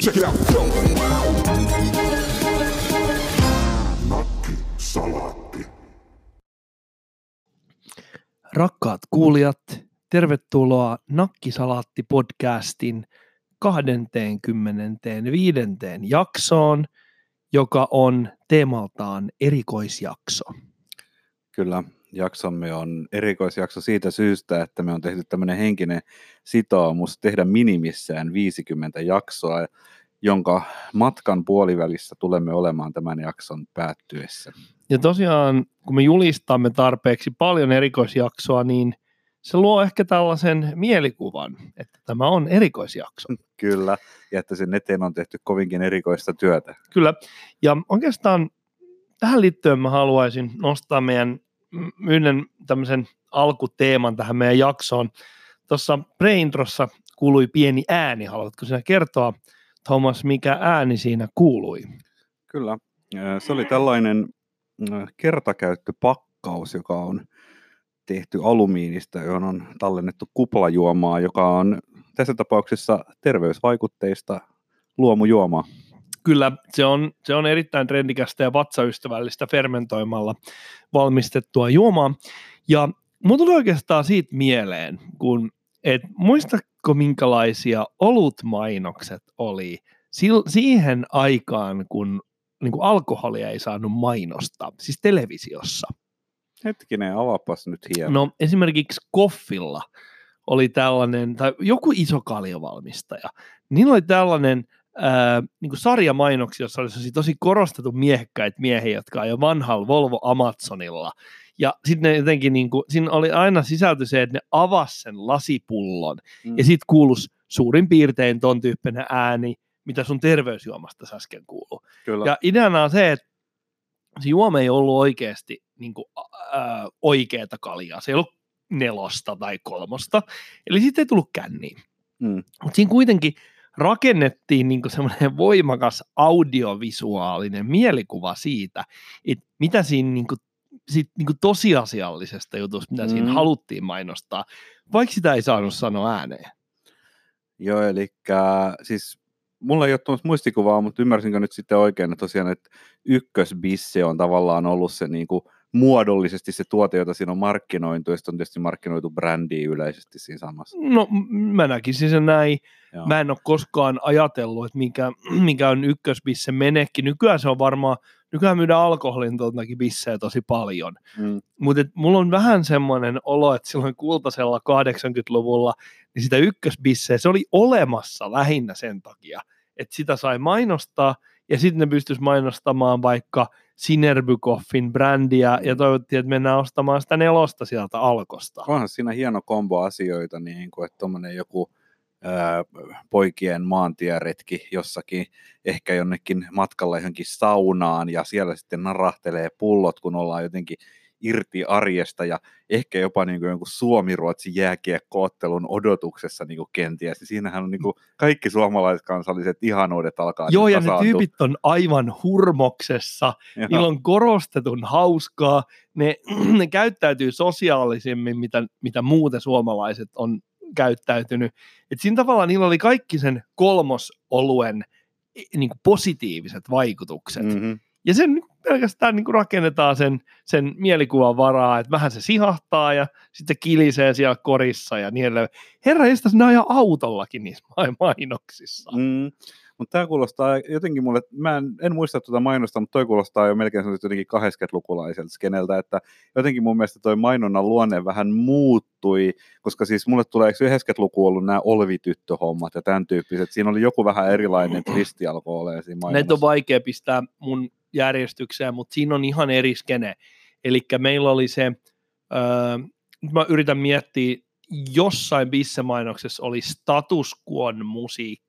Check it out. Nakki salaatti. Rakkaat kuulijat, tervetuloa Nakkisalaatti-podcastin 25. jaksoon, joka on teemaltaan erikoisjakso. Kyllä, jaksomme on erikoisjakso siitä syystä, että me on tehty tämmöinen henkinen sitoumus tehdä minimissään 50 jaksoa, jonka matkan puolivälissä tulemme olemaan tämän jakson päättyessä. Ja tosiaan, kun me julistamme tarpeeksi paljon erikoisjaksoa, niin se luo ehkä tällaisen mielikuvan, että tämä on erikoisjakso. Kyllä, ja että sen eteen on tehty kovinkin erikoista työtä. Kyllä, ja oikeastaan tähän liittyen mä haluaisin nostaa meidän yhden tämmöisen alkuteeman tähän meidän jaksoon. Tuossa preintrossa kuului pieni ääni, haluatko sinä kertoa, Thomas, mikä ääni siinä kuului? Kyllä, se oli tällainen kertakäyttöpakkaus, joka on tehty alumiinista, johon on tallennettu kuplajuomaa, joka on tässä tapauksessa terveysvaikutteista luomujuomaa. Kyllä, se on, se on erittäin trendikästä ja vatsaystävällistä fermentoimalla valmistettua juomaa. Ja mun tuli oikeastaan siitä mieleen, kun, et muistatko minkälaisia olutmainokset oli sil, siihen aikaan, kun niin kuin alkoholia ei saanut mainostaa, siis televisiossa. Hetkinen, avapas nyt hieman. No esimerkiksi Koffilla oli tällainen, tai joku iso kaljavalmistaja, niillä oli tällainen ää, niin kuin sarjamainoksia, jossa oli tosi korostettu miehekkäitä miehiä, jotka jo vanhalla Volvo Amazonilla. Ja sitten jotenkin, niin kuin, siinä oli aina sisältö se, että ne avasi sen lasipullon, Mm. ja sitten kuulus suurin piirtein ton tyyppinen ääni, mitä sun terveysjuomasta äsken kuuluu. Kyllä. Ja ideana on se, että se juoma ei ollut oikeasti niin kuin, ää, oikeata kaljaa. Se ei ollut nelosta tai kolmosta. Eli siitä ei tullut känniin. Mm. Mutta siinä kuitenkin rakennettiin niin semmoinen voimakas audiovisuaalinen mielikuva siitä, että mitä siinä niin kuin, sit, niin kuin tosiasiallisesta jutusta, mitä mm. siinä haluttiin mainostaa, vaikka sitä ei saanut sanoa ääneen. Joo, eli siis mulla ei ole tuommoista muistikuvaa, mutta ymmärsinkö nyt sitten oikein, että tosiaan, että ykkösbisse on tavallaan ollut se niin kuin muodollisesti se tuote, jota siinä on markkinoitu, ja sitten on tietysti markkinoitu brändiä yleisesti siinä samassa. No mä näkisin sen näin. Joo. Mä en ole koskaan ajatellut, että mikä, mikä on ykkösbisse menekki. Nykyään se on varmaan, nykyään myydään alkoholin tuoltakin bissejä tosi paljon. Mm. Mutta mulla on vähän semmoinen olo, että silloin kultasella 80-luvulla, niin sitä ykkösbisseä, se oli olemassa lähinnä sen takia, että sitä sai mainostaa, ja sitten ne pystyisi mainostamaan vaikka Sinerbykoffin brändiä, ja toivottiin, että mennään ostamaan sitä nelosta sieltä alkosta. Onhan siinä hieno kombo asioita, niin kuin, että tuommoinen joku poikien maantieretki jossakin, ehkä jonnekin matkalla johonkin saunaan, ja siellä sitten narahtelee pullot, kun ollaan jotenkin irti arjesta, ja ehkä jopa niin kuin jonkun Suomi-Ruotsi jääkiekkoottelun odotuksessa niin kuin kenties, siinähän on niin kuin kaikki suomalaiset kansalliset ihanuudet alkaa Joo, niin ja ne tasaantua. tyypit on aivan hurmoksessa, Joo. niillä on korostetun hauskaa, ne, ne käyttäytyy sosiaalisemmin, mitä, mitä muuten suomalaiset on käyttäytynyt. Et siinä tavallaan niillä oli kaikki sen kolmosoluen niin kuin positiiviset vaikutukset. Mm. Mm-hmm. Ja sen pelkästään niin kuin rakennetaan sen, sen mielikuvan varaa, että vähän se sihahtaa ja sitten se kilisee siellä korissa ja niin edelleen. Herra jestas, ne ajaa autollakin niissä ma- mainoksissa. Mm. Mutta tämä kuulostaa jotenkin mulle, mä en, en muista tuota mainosta, mutta toi kuulostaa jo melkein jotenkin 80-lukulaiselta skeneltä, että jotenkin mun mielestä toi mainonnan luonne vähän muuttui, koska siis mulle tulee, eikö 90-luku ollut nämä olvityttöhommat ja tämän tyyppiset, siinä oli joku vähän erilainen twisti alkoi olemaan siinä Näitä on vaikea pistää mun järjestykseen, mutta siinä on ihan eri skene. Eli meillä oli se, öö, mä yritän miettiä, jossain bissemainoksessa oli status quon musiikkia,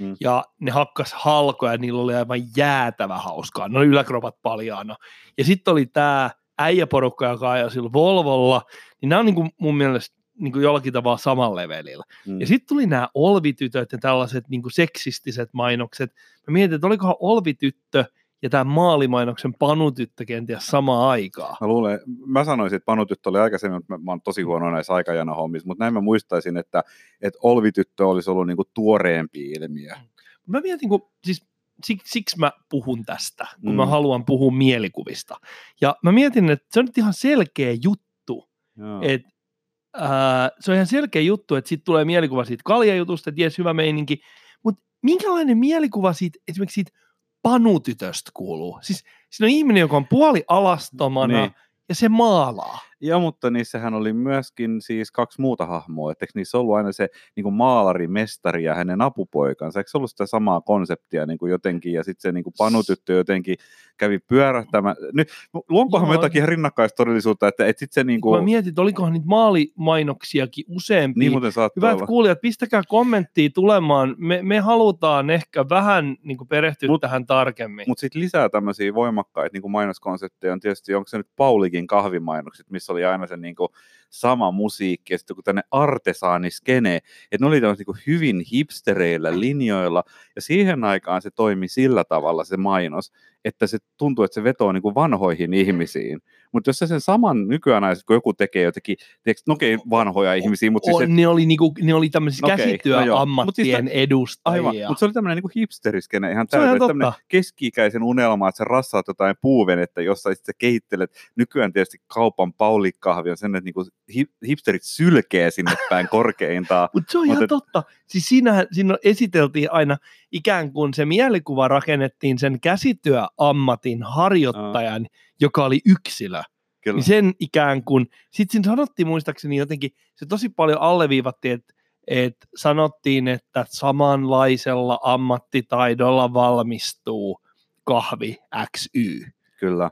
Mm. ja ne hakkas halkoja, ja niillä oli aivan jäätävä hauskaa. Ne oli yläkropat paljaana. Ja sitten oli tämä äijäporukka, joka ajoi sillä Volvolla, niin nämä on niinku mun mielestä niinku jollakin tavalla samalla levelillä. Mm. Ja sitten tuli nämä olvitytöt ja tällaiset niinku seksistiset mainokset. Mä mietin, että olikohan olvityttö ja tämä maalimainoksen panutyttö kenties samaa aikaa. Mä luulen, mä sanoisin, että Panutyttö oli aikaisemmin, mutta mä, mä oon tosi huono näissä aikajana hommissa, mutta näin mä muistaisin, että, että Olvityttö olisi ollut niinku tuoreempi ilmiö. mä mietin, kun, siis siksi, siksi mä puhun tästä, kun Mm. mä haluan puhua mielikuvista. Ja mä mietin, että se on nyt ihan selkeä juttu, että ää, se on ihan selkeä juttu, että siitä tulee mielikuva siitä kaljajutusta, että jes, hyvä meininki, mutta minkälainen mielikuva siitä, esimerkiksi siitä panutytöstä kuuluu? Siis siinä on ihminen, joka on puoli alastomana Niin. ja se maalaa. Ja mutta niissähän oli myöskin siis kaksi muuta hahmoa, että niissä ollut aina se niin kuin maalari, mestari ja hänen apupoikansa, eikö se ollut sitä samaa konseptia niin kuin jotenkin, ja sitten se niin kuin panutyttö jotenkin kävi pyörähtämään. Nyt luonkohan me Joo. jotakin rinnakkaistodellisuutta, että, että sitten se niin Kun mä kuin, mietin, että olikohan niitä maalimainoksiakin useampia. niin muuten saattaa Hyvät olla. kuulijat, pistäkää kommenttia tulemaan. Me, me halutaan ehkä vähän niin kuin perehtyä Mut- tähän tarkemmin. Mutta sitten lisää tämmöisiä voimakkaita niin kuin mainoskonsepteja on tietysti, onko se nyt Paulikin kahvimainokset, missä oli aina se niin kuin sama musiikki ja sitten joku tänne artesaaniskene, että ne oli tämmöiset niin hyvin hipstereillä linjoilla ja siihen aikaan se toimi sillä tavalla se mainos, että se tuntuu, että se vetoo niin kuin vanhoihin ihmisiin. Mutta jos sä sen saman nykyään kun joku tekee jotenkin, tiedätkö, no okei, vanhoja ihmisiä, mutta siis et, ne, oli niinku, ne oli tämmöisiä no joo. käsityöammattien Mut siis edustajia. Aivan, mutta se oli tämmöinen niin hipsteriskene ihan Se tämmöinen keski-ikäisen unelma, että sä rassaat jotain puuvenettä, jossa sitten sä kehittelet. Nykyään tietysti kaupan paulikahvi on sen, että niinku hi- hipsterit sylkee sinne päin korkeintaan. Mutta se on Mut ihan et- totta. Siis siinähän, siinä esiteltiin aina ikään kuin se mielikuva rakennettiin sen käsityöammatin harjoittajan, joka oli yksilö. Kyllä. Niin sen ikään kuin, sitten siinä sanottiin muistaakseni jotenkin, se tosi paljon alleviivattiin, että että sanottiin, että samanlaisella ammattitaidolla valmistuu kahvi XY. Kyllä.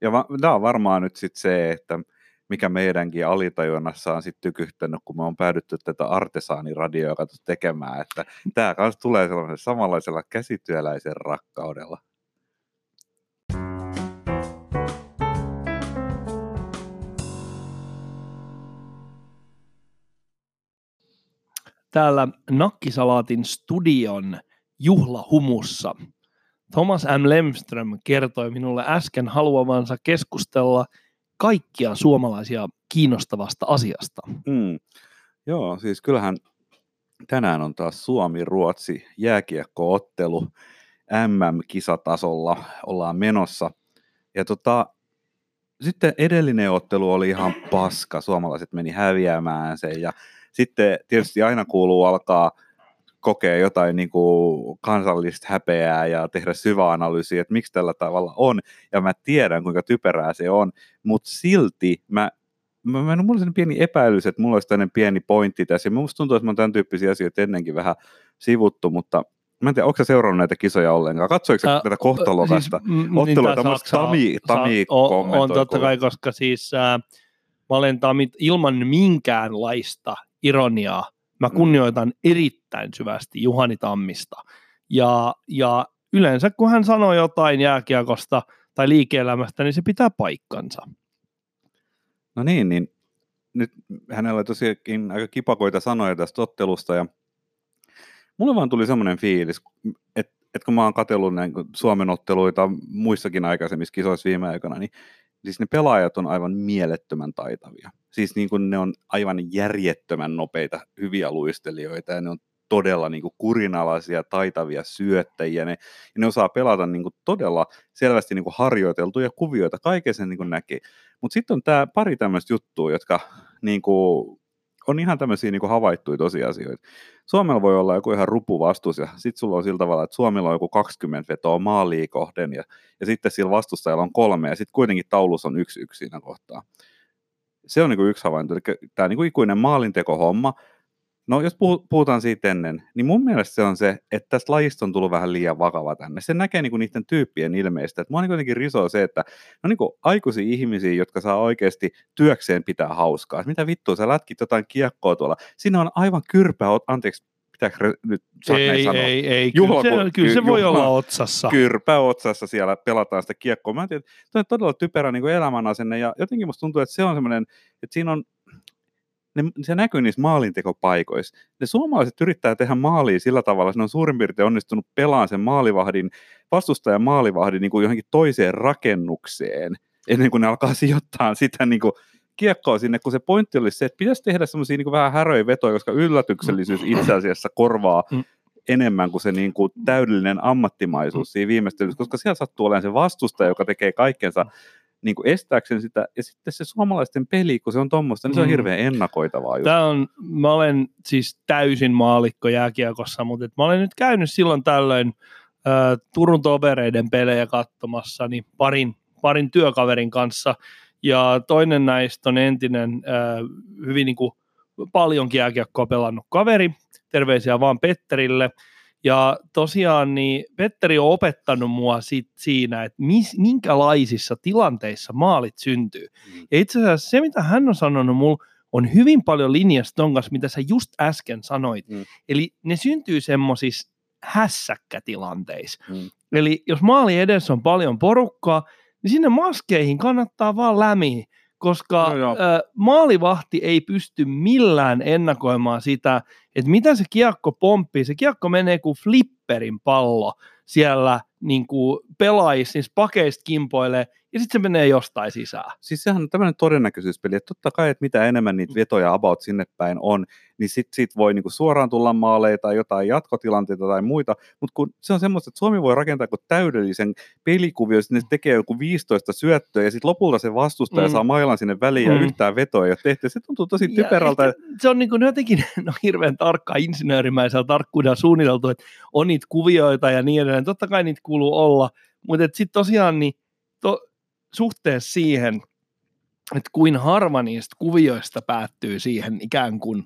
Ja va- tämä on varmaan nyt sitten se, että mikä meidänkin alitajunnassa on sitten tykyhtänyt, kun me on päädytty tätä artesaaniradioa tekemään, että tämä kanssa tulee sellaisella samanlaisella käsityöläisen rakkaudella. Täällä Nakkisalaatin studion juhlahumussa Thomas M. Lemström kertoi minulle äsken haluavansa keskustella kaikkia suomalaisia kiinnostavasta asiasta. Mm. Joo, siis kyllähän tänään on taas Suomi-Ruotsi jääkiekkoottelu MM-kisatasolla ollaan menossa. Ja tota, sitten edellinen ottelu oli ihan paska, suomalaiset meni häviämään sen ja sitten tietysti aina kuuluu alkaa kokea jotain niin kuin kansallista häpeää ja tehdä syvä analyysi, että miksi tällä tavalla on. Ja mä tiedän, kuinka typerää se on, mutta silti mä mä, mä, mulla on sellainen pieni epäilys, että mulla olisi tämmöinen pieni pointti tässä. Ja musta tuntuu, että mä oon tämän tyyppisiä asioita ennenkin vähän sivuttu, mutta mä en tiedä, onko sä seurannut näitä kisoja ollenkaan? Katsoiko sä tätä kohtalokasta? Siis, mm, Ottelua tää tämmöistä Saksa- Tami- Sa- Tami on, on totta kai, koska siis äh, mä olen Tamit ilman minkäänlaista ironiaa. Mä Mm. kunnioitan erittäin syvästi Juhani Tammista. Ja, ja yleensä kun hän sanoo jotain jääkiekosta tai liike-elämästä, niin se pitää paikkansa. No niin, niin nyt hänellä oli tosiaankin aika kipakoita sanoja tästä ottelusta ja mulle vaan tuli semmoinen fiilis, että, että kun mä oon katsellut näin Suomen otteluita muissakin aikaisemmissa kisoissa viime aikoina, niin siis ne pelaajat on aivan mielettömän taitavia. Siis niin kuin ne on aivan järjettömän nopeita, hyviä luistelijoita ja ne on todella niin kuin kurinalaisia, taitavia syöttäjiä. Ne, ja ne osaa pelata niin kuin todella selvästi niin kuin harjoiteltuja kuvioita, kaiken sen niin kuin näkee. Mutta sitten on tämä pari tämmöistä juttua, jotka niin kuin, on ihan tämmöisiä niin kuin havaittuja tosiasioita. Suomella voi olla joku ihan rupu vastus, ja sitten sulla on sillä tavalla, että Suomella on joku 20 vetoa maaliin kohden, ja, ja sitten sillä vastustajalla on kolme, ja sitten kuitenkin taulus on yksi yksi siinä kohtaa. Se on niin kuin yksi havainto, eli tämä niin kuin ikuinen maalintekohomma, No jos puhu- puhutaan siitä ennen, niin mun mielestä se on se, että tästä lajista on tullut vähän liian vakava tänne. Se näkee niinku niiden tyyppien ilmeistä. Et mua niin kuitenkin risoo se, että no niinku aikuisia ihmisiä, jotka saa oikeasti työkseen pitää hauskaa. Mitä vittua, sä lätkit jotain kiekkoa tuolla. Siinä on aivan kyrpä, ot- anteeksi, pitääkö nyt Ei, sanoa? ei, ei. Kyllä Juhla- se, kyllä se ky- voi juhla- olla otsassa. kyrpä otsassa siellä pelataan sitä kiekkoa. Mä en tiedä, toi on todella typerä niin elämänasenne ja jotenkin musta tuntuu, että se on semmoinen, että siinä on, ne, se näkyy niissä maalintekopaikoissa. Ne suomalaiset yrittää tehdä maalia sillä tavalla, että ne on suurin piirtein onnistunut pelaamaan sen maalivahdin, vastustajan maalivahdin niin kuin johonkin toiseen rakennukseen, ennen kuin ne alkaa sijoittaa sitä niin kuin kiekkoa sinne, kun se pointti olisi se, että pitäisi tehdä semmoisia niin vähän häröjä vetoja, koska yllätyksellisyys itse asiassa korvaa Mm. enemmän kuin se niin kuin täydellinen ammattimaisuus siinä viimeistelyssä, koska siellä sattuu olemaan se vastustaja, joka tekee kaikkensa niin kuin estääkseen sitä, ja sitten se suomalaisten peli, kun se on tuommoista, niin se on Mm. hirveän ennakoitavaa. Just. Tämä on, mä olen siis täysin maalikko jääkiekossa, mutta et mä olen nyt käynyt silloin tällöin ä, Turun tovereiden pelejä katsomassa niin parin, parin työkaverin kanssa, ja toinen näistä on entinen ä, hyvin niin kuin paljon jääkiekkoa pelannut kaveri, terveisiä vaan Petterille, ja tosiaan niin Petteri on opettanut mua sit siinä, että mis, minkälaisissa tilanteissa maalit syntyy. Mm. Ja itse asiassa se, mitä hän on sanonut mulla, on hyvin paljon linjassa ton kanssa, mitä sä just äsken sanoit. Mm. Eli ne syntyy semmoisissa hässäkkätilanteissa. Mm. Eli jos maali edessä on paljon porukkaa, niin sinne maskeihin kannattaa vaan lämiä, koska No joo. ö, maalivahti ei pysty millään ennakoimaan sitä, että mitä se kiekko pomppii. Se kiekko menee kuin flipperin pallo siellä niin kuin pelaajissa, niissä pakeista kimpoilee, ja sitten se menee jostain sisään. Siis sehän on tämmöinen todennäköisyyspeli, että totta kai, että mitä enemmän niitä vetoja about sinne päin on, niin sit, sit voi niinku suoraan tulla maaleja tai jotain jatkotilanteita tai muita, mutta kun se on semmoista, että Suomi voi rakentaa joku täydellisen pelikuvio, sitten ne tekee joku 15 syöttöä ja sitten lopulta se vastustaja Mm. mm. saa mailan sinne väliin ja Mm. yhtään vetoa ei ole tehty. Se tuntuu tosi Ja typerältä. ehkä Se on niin kuin jotenkin no, hirveän tarkkaa insinöörimäisellä tarkkuudella suunniteltu, että on niitä kuvioita ja niin edelleen. Totta kai niitä kuuluu olla, mutta sitten tosiaan niin, to, suhteessa siihen, että kuin harva niistä kuvioista päättyy siihen ikään kuin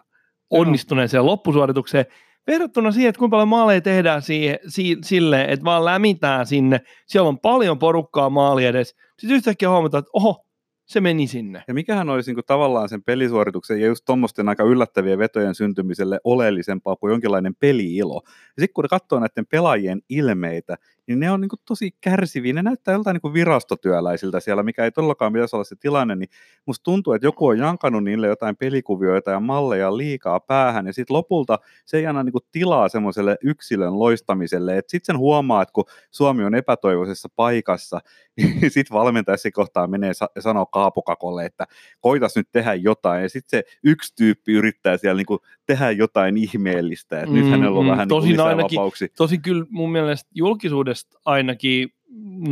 onnistuneeseen loppusuoritukseen, verrattuna siihen, että kuinka paljon maaleja tehdään siihen, si, silleen, että vaan lämitään sinne, siellä on paljon porukkaa maali edes, sitten yhtäkkiä huomataan, että oho, se meni sinne. Ja mikähän olisi niin tavallaan sen pelisuorituksen ja just tuommoisten aika yllättävien vetojen syntymiselle oleellisempaa kuin jonkinlainen peliilo. Ja sitten kun katsoo näiden pelaajien ilmeitä, niin ne on niin tosi kärsiviä. Ne näyttää joltain niin virastotyöläisiltä siellä, mikä ei todellakaan pitäisi olla se tilanne. Niin musta tuntuu, että joku on jankannut niille jotain pelikuvioita ja malleja liikaa päähän. Ja sitten lopulta se ei anna niin tilaa semmoiselle yksilön loistamiselle. Sitten sen huomaa, että kun Suomi on epätoivoisessa paikassa, niin sitten valmentaja se kohtaa menee ja sanoo Kaapokakolle, että koitas nyt tehdä jotain. Ja sitten se yksi tyyppi yrittää siellä niinku tehdä jotain ihmeellistä. Että nyt Mm, hänellä on mm, vähän niinku tosin lisää ainakin- vapauksia. tosi kyllä mun mielestä julkisuudesta ainakin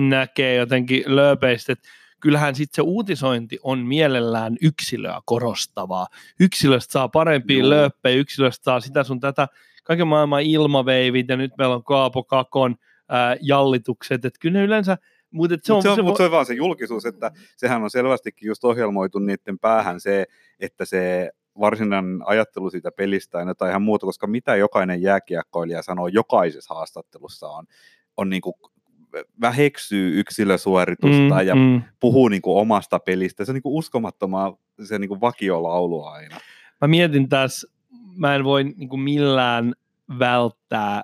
näkee jotenkin lööpeistä, että kyllähän sitten se uutisointi on mielellään yksilöä korostavaa. Yksilöstä saa parempia Joo. lööppejä, yksilöstä saa sitä sun tätä, kaiken maailman ilmaveivit ja nyt meillä on Kaapo Kakon ää, jallitukset, että kyllä ne yleensä, mutta se on, Mutta se, on, se mut se on vaan se julkisuus, että sehän on selvästikin just ohjelmoitu niiden päähän se, että se varsinainen ajattelu siitä pelistä on jotain ihan muuta, koska mitä jokainen jääkiekkoilija sanoo jokaisessa haastattelussa on, on niin kuin väheksyy yksilösuoritusta Mm, ja mm. puhuu niin kuin omasta pelistä. Se on niin kuin uskomattomaa se niin kuin vakiolaulu aina. Mä mietin tässä, mä en voi niin kuin millään välttää,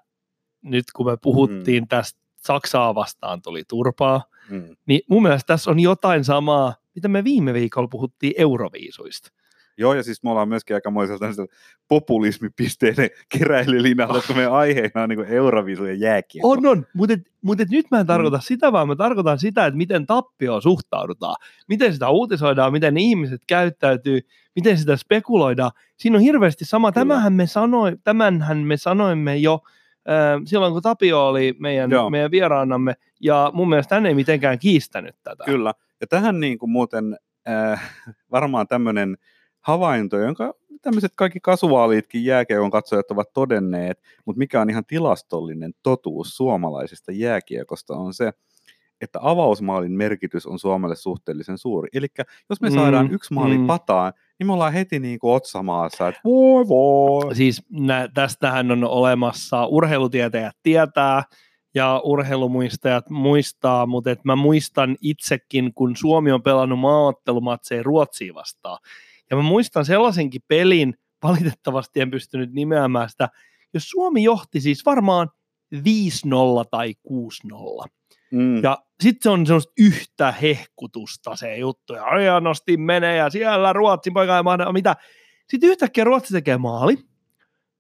nyt kun me puhuttiin mm. tästä Saksaa vastaan tuli turpaa, Mm. niin mun mielestä tässä on jotain samaa, mitä me viime viikolla puhuttiin Euroviisuista. Joo, ja siis me ollaan myöskin aikamoisella tämmöisellä populismipisteiden keräilylinjalla, kun meidän aiheena on niin Euroviisu ja jääkiekko. On, on, mutta mut nyt mä en tarkoita mm. sitä, vaan mä tarkoitan sitä, että miten tappioon suhtaudutaan, miten sitä uutisoidaan, miten ihmiset käyttäytyy, miten sitä spekuloidaan. Siinä on hirveästi sama. Kyllä. Tämähän me, sanoi, tämänhän me sanoimme jo äh, silloin, kun Tapio oli meidän, Joo. meidän vieraanamme, ja mun mielestä hän ei mitenkään kiistänyt tätä. Kyllä. Ja tähän niin kuin muuten äh, varmaan tämmöinen havainto, jonka tämmöiset kaikki kasuaalitkin jääkiekon katsojat ovat todenneet, mutta mikä on ihan tilastollinen totuus suomalaisesta jääkiekosta on se, että avausmaalin merkitys on Suomelle suhteellisen suuri. Eli jos me Mm, saadaan yksi maali mm. pataan, niin me ollaan heti niin kuin otsamaassa, että voi voi. Siis nä, tästähän on olemassa, urheilutietäjät tietää ja urheilumuistajat muistaa, mutta et mä muistan itsekin, kun Suomi on pelannut maaottelumatseja Ruotsiin vastaan. Ja mä muistan sellaisenkin pelin, valitettavasti en pystynyt nimeämään sitä, jos Suomi johti siis varmaan 5-0 tai 6-0. Mm. Ja sitten se on semmoista yhtä hehkutusta se juttu, ja hienosti menee, ja siellä Ruotsin poika ei mahda, mitä. Sitten yhtäkkiä Ruotsi tekee maali.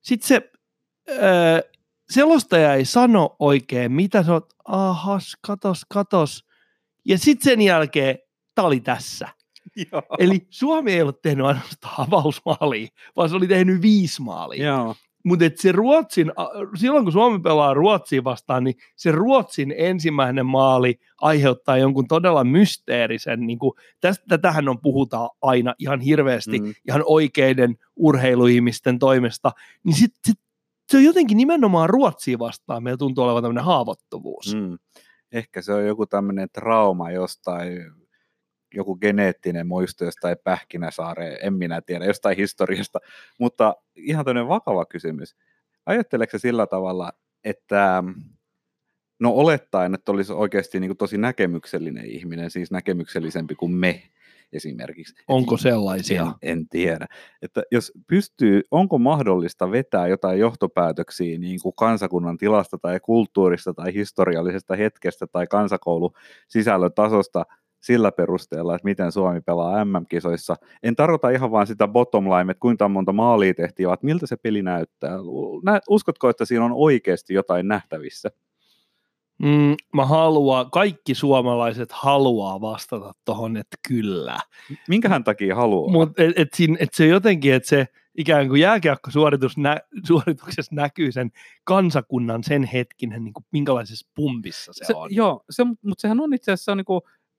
Sitten se öö, selostaja ei sano oikein, mitä se on, ahas, katos, katos. Ja sitten sen jälkeen, tämä oli tässä. Joo. Eli Suomi ei ollut tehnyt ainoastaan avausmaalia, vaan se oli tehnyt viisi maalia. Joo. mutta se Ruotsin, silloin kun Suomi pelaa Ruotsia vastaan, niin se Ruotsin ensimmäinen maali aiheuttaa jonkun todella mysteerisen, niin kuin, tästä, tätähän on puhutaan aina ihan hirveästi, Mm. ihan oikeiden urheiluihmisten toimesta, niin sit, sit, se on jotenkin nimenomaan Ruotsia vastaan, meillä tuntuu olevan tämmöinen haavoittuvuus. Mm. Ehkä se on joku tämmöinen trauma jostain, joku geneettinen muisto jostain Pähkinäsaareen, en minä tiedä, jostain historiasta. Mutta ihan tämmöinen vakava kysymys. Ajatteleeko se sillä tavalla, että no olettaen, että olisi oikeasti niin kuin tosi näkemyksellinen ihminen, siis näkemyksellisempi kuin me esimerkiksi. Onko sellaisia? en, en tiedä. Että jos pystyy, onko mahdollista vetää jotain johtopäätöksiä niin kuin kansakunnan tilasta tai kulttuurista tai historiallisesta hetkestä tai kansakoulun sisällön tasosta sillä perusteella, että miten Suomi pelaa MM-kisoissa. En tarkoita ihan vaan sitä bottom line, että kuinka monta maalia tehtiin, vaan miltä se peli näyttää. Nä, uskotko, että siinä on oikeasti jotain nähtävissä? Mm, mä haluan, kaikki suomalaiset haluaa vastata tuohon, että kyllä. Minkähän takia haluaa? Mutta et, et, siinä- et se jotenkin, että se ikään kuin jääkiekkosuoritus nä, suorituksessa näkyy sen kansakunnan sen hetkinen, niin kuin minkälaisessa pumpissa se, se, on. joo, se, mutta sehän on itse asiassa niin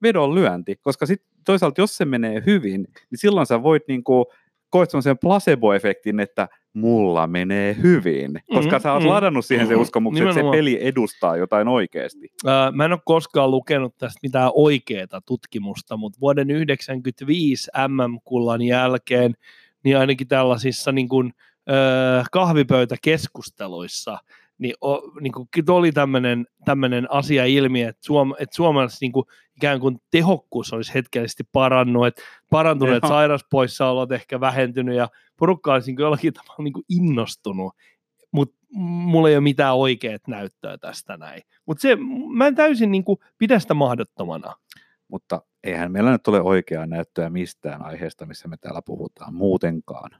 vedonlyönti, koska sit toisaalta jos se menee hyvin, niin silloin sä voit niin kuin, koet sen placebo-efektin, että mulla menee hyvin, koska Mhm, sä oot mhm, ladannut siihen se mhm, uskomuksen, että se nimenomaan. peli edustaa jotain oikeasti. Ää, mä en ole koskaan lukenut tästä mitään oikeaa tutkimusta, mutta vuoden 1995 MM-kullan jälkeen, niin ainakin tällaisissa niin kuin, ö, kahvipöytäkeskusteluissa, niin, o, niin kuin, oli tämmöinen, tämmöinen asia ilmi, että, Suom, että suomalaisessa niin kuin, ikään kuin tehokkuus olisi hetkellisesti parannut, että parantuneet Joo. sairauspoissaolot ehkä vähentynyt ja porukka olisi niin kuin jollakin tavalla niin kuin innostunut, mutta mulla ei ole mitään oikeat näyttöä tästä näin. Mutta se, mä en täysin niin kuin, pidä sitä mahdottomana. Mutta eihän meillä nyt ole oikeaa näyttöä mistään aiheesta, missä me täällä puhutaan muutenkaan.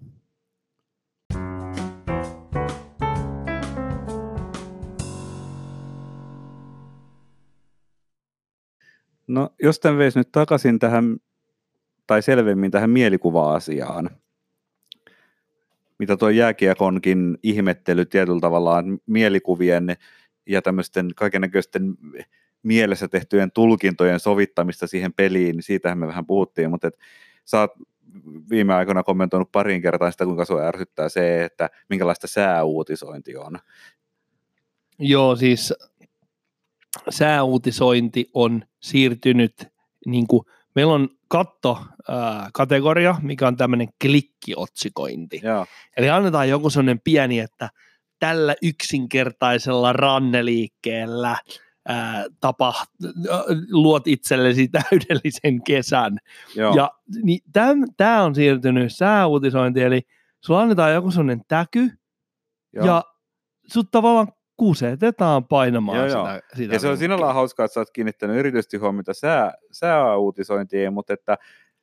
No, jos tämän veisi nyt takaisin tähän, tai selvemmin tähän mielikuva-asiaan, mitä tuo jääkiekonkin ihmettely tietyllä tavalla on mielikuvien ja tämmöisten kaikennäköisten mielessä tehtyjen tulkintojen sovittamista siihen peliin, niin siitähän me vähän puhuttiin, mutta et sä oot viime aikoina kommentoinut parin kertaa sitä, kuinka sua ärsyttää se, että minkälaista sääuutisointi on. Joo, siis sääuutisointi on siirtynyt, niin kuin, meillä on katto-kategoria, mikä on tämmöinen klikkiotsikointi. Joo, Eli annetaan joku sellainen pieni, että tällä yksinkertaisella ranneliikkeellä ää, tapa, luot itsellesi täydellisen kesän. joo. Ja niin tämä on siirtynyt sääuutisointi, eli sulla annetaan joku sellainen täky, joo. ja sut tavallaan kusetetaan painamaan Joo, sitä, joo. sitä Ja se on sinällään hauskaa, että sä oot kiinnittänyt erityisesti huomiota sää, sääuutisointiin, mutta että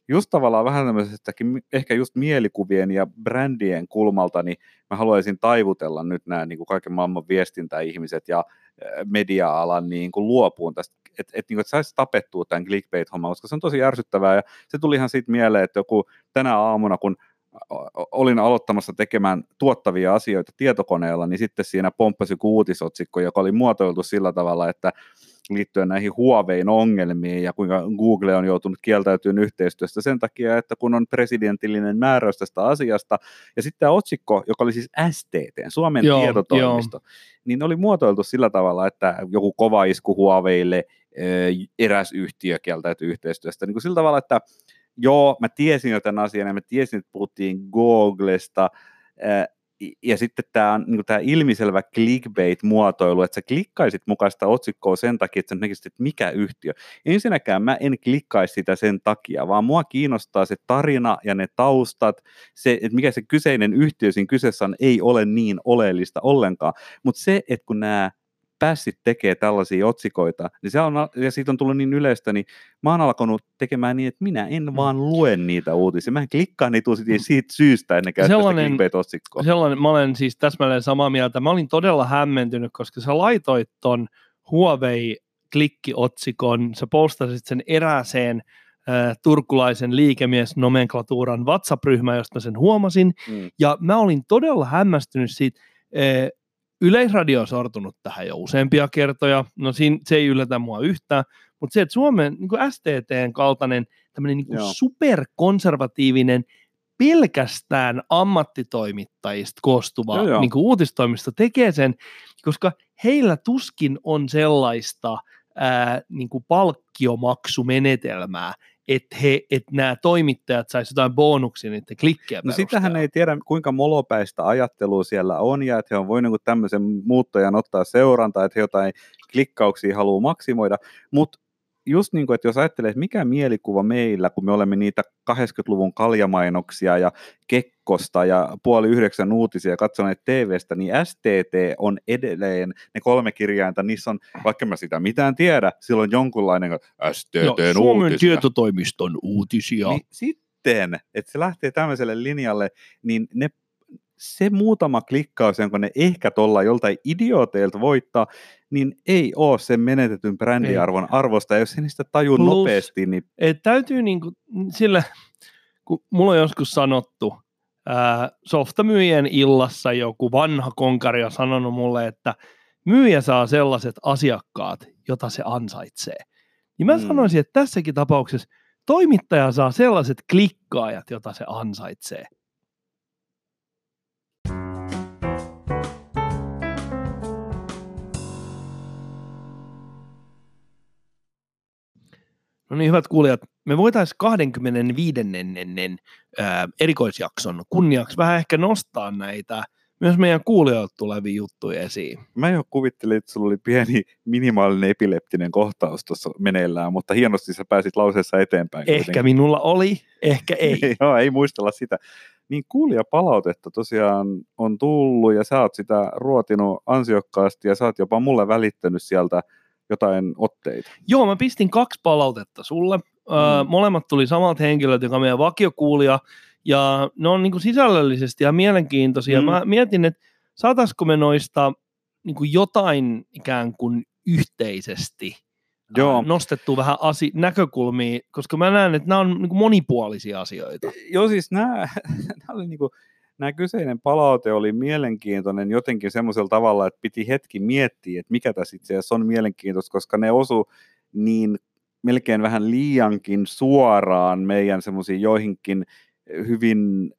just tavallaan vähän tämmöisestäkin ehkä just mielikuvien ja brändien kulmalta, niin mä haluaisin taivutella nyt nämä niin kuin kaiken maailman viestintäihmiset ja äh, media-alan niin kuin luopuun tästä, että et, niin et saisi tapettua tämän clickbait-homman, koska se on tosi ärsyttävää ja se tuli ihan siitä mieleen, että joku tänä aamuna, kun olin aloittamassa tekemään tuottavia asioita tietokoneella, niin sitten siinä pomppasi uutisotsikko, joka oli muotoiltu sillä tavalla, että liittyen näihin Huawein ongelmiin ja kuinka Google on joutunut kieltäytymään yhteistyöstä sen takia, että kun on presidentillinen määräys tästä asiasta, ja sitten tämä otsikko, joka oli siis STT, Suomen Joo, tietotoimisto, niin oli muotoiltu sillä tavalla, että joku kova isku Huaweille, eräs yhtiö kieltäytyy yhteistyöstä, niin kuin sillä tavalla, että joo, mä tiesin jo tämän asian, ja mä tiesin, että puhuttiin Googlesta, ja sitten tämä on niin tämä ilmiselvä clickbait-muotoilu, että sä klikkaisit mukaan sitä otsikkoa sen takia, että sä näkisit, että mikä yhtiö. Ensinnäkään mä en klikkaisi sitä sen takia, vaan mua kiinnostaa se tarina ja ne taustat, se, että mikä se kyseinen yhtiö siinä kyseessä on, ei ole niin oleellista ollenkaan. Mutta se, että kun nämä päässit tekee tällaisia otsikoita, niin se on, ja siitä on tullut niin yleistä, niin mä oon alkanut tekemään niin, että minä en vaan lue niitä uutisia. Mä en klikkaa niitä uutisia siitä syystä ennen käyttää sitä Sellainen- clickbait-otsikkoa. Sellainen, mä olen siis täsmälleen samaa mieltä. Mä olin todella hämmentynyt, koska sä laitoit ton Huawei klikkiotsikon, sä postasit sen erääseen äh, turkulaisen liikemies-nomenklatuuran WhatsApp-ryhmään, josta mä sen huomasin, Mm. ja mä olin todella hämmästynyt siitä, Yleisradio on sortunut tähän jo useampia kertoja, no siinä, se ei yllätä mua yhtään, mutta se, että Suomen niin kuin STTn kaltainen tämmöinen niin superkonservatiivinen, pelkästään ammattitoimittajista koostuva Joo, joo. niin kuin uutistoimisto tekee sen, koska heillä tuskin on sellaista ää, niin kuin palkkiomaksumenetelmää, että, he, että nämä toimittajat saisivat jotain bonuksia niiden klikkejä No sitähän ei tiedä, kuinka molopäistä ajattelua siellä on, ja että he on voinut niin tämmöisen muuttajan ottaa seurantaa, että he jotain klikkauksia haluaa maksimoida, mutta just niin kuin, että jos ajattelee, että mikä mielikuva meillä, kun me olemme niitä 80-luvun kaljamainoksia ja Kekkosta ja puoli yhdeksän uutisia katsoneet TVstä, niin STT on edelleen, ne kolme kirjainta, niissä on, vaikka mä sitä mitään tiedä, silloin jonkunlainen STT Joo, Suomen uutisia. tietotoimiston uutisia. Niin sitten, että se lähtee tämmöiselle linjalle, niin ne, se muutama klikkaus, jonka ne ehkä tuolla joltain idiooteilta voittaa, niin ei ole sen menetetyn brändiarvon arvosta. Ja jos se niistä tajuu Plus- nopeasti, niin Et täytyy niinku, sille, kun mulla on joskus sanottu, ää, softamyyjien illassa joku vanha konkari on sanonut mulle, että myyjä saa sellaiset asiakkaat, jota se ansaitsee. Niin mä Mm. sanoisin, että tässäkin tapauksessa toimittaja saa sellaiset klikkaajat, jota se ansaitsee. No niin, hyvät kuulijat, me voitaisiin 25. Ää, erikoisjakson kunniaksi vähän ehkä nostaa näitä myös meidän kuulijoilta tulevia juttuja esiin. mä jo kuvittelin, että sulla oli pieni minimaalinen epileptinen kohtaus tuossa meneillään, mutta hienosti sä pääsit lauseessa eteenpäin. Ehkä kuitenkin. minulla oli, ehkä ei. Joo, ei muistella sitä. Niin kuulijapalautetta tosiaan on tullut ja sä oot sitä ruotinut ansiokkaasti ja sä oot jopa mulle välittänyt sieltä jotain otteita. Joo, mä pistin kaksi palautetta sulle. Öö, Mm. molemmat tuli samalta henkilöltä, joka on meidän vakiokuulija. Ja ne on niin kuin sisällöllisesti ja mielenkiintoisia. Mm. Mä mietin, että saataisiko me noista niin kuin jotain ikään kuin yhteisesti Joo. nostettu vähän asi- näkökulmia, koska mä näen, että nämä on niin kuin monipuolisia asioita. Joo, siis nämä, nämä oli niinku, nämä kyseinen palaute oli mielenkiintoinen jotenkin semmoisella tavalla, että piti hetki miettiä, että mikä tässä itse asiassa on mielenkiintoista, koska ne osu niin melkein vähän liiankin suoraan meidän semmoisiin joihinkin hyvin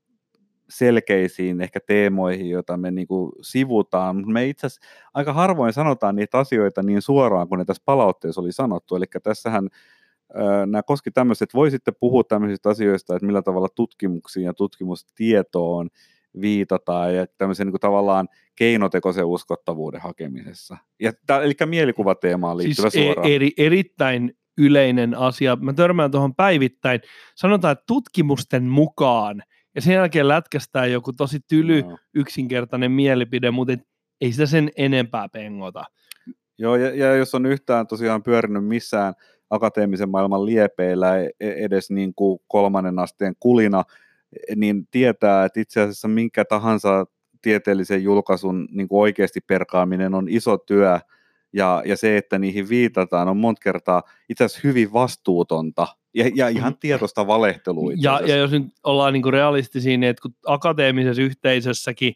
selkeisiin ehkä teemoihin, joita me niinku sivutaan, mutta me itse asiassa aika harvoin sanotaan niitä asioita niin suoraan, kuin ne tässä palautteessa oli sanottu, eli tässähän Öö, nämä koski tämmöiset, voisitte puhua tämmöisistä asioista, että millä tavalla tutkimuksiin ja tutkimustietoon viitataan ja tämmöisen niin tavallaan keinotekoisen uskottavuuden hakemisessa. Ja tää, eli mielikuvateemaan liittyvä siis suoraan. eri, erittäin yleinen asia. Mä törmään tuohon päivittäin. Sanotaan, että tutkimusten mukaan, ja sen jälkeen lätkästään joku tosi tyly, Joo. yksinkertainen mielipide, mutta ei sitä sen enempää pengota. Joo, ja, ja jos on yhtään tosiaan pyörinyt missään akateemisen maailman liepeillä e- edes niin kuin kolmannen asteen kulina, niin tietää, että itse asiassa minkä tahansa tieteellisen julkaisun niin kuin oikeasti perkaaminen on iso työ, ja, ja se, että niihin viitataan, on monta kertaa itse asiassa hyvin vastuutonta ja, ja ihan tietoista valehtelua. Ja, ja jos nyt ollaan niin realistisia, niin että kun akateemisessa yhteisössäkin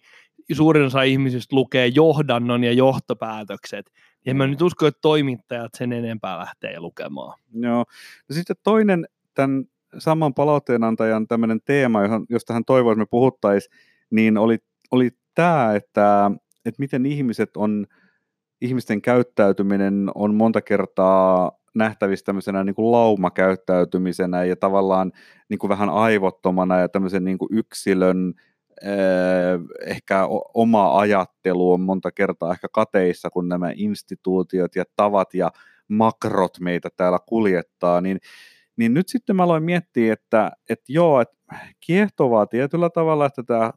suurin osa ihmisistä lukee johdannon ja johtopäätökset, niin en mä nyt usko, että toimittajat sen enempää lähtee lukemaan. Joo. No sitten toinen tämän saman palautteenantajan tämmöinen teema, johon, josta hän toivoi, että me puhuttaisiin, niin oli, oli tämä, että, että miten ihmiset on, ihmisten käyttäytyminen on monta kertaa nähtävissä tämmöisenä niin kuin laumakäyttäytymisenä ja tavallaan niin kuin vähän aivottomana ja tämmöisen niin kuin yksilön eh, ehkä oma ajattelu on monta kertaa ehkä kateissa, kun nämä instituutiot ja tavat ja makrot meitä täällä kuljettaa, niin, niin nyt sitten mä aloin miettiä, että, että joo, että kiehtovaa tietyllä tavalla, että tämä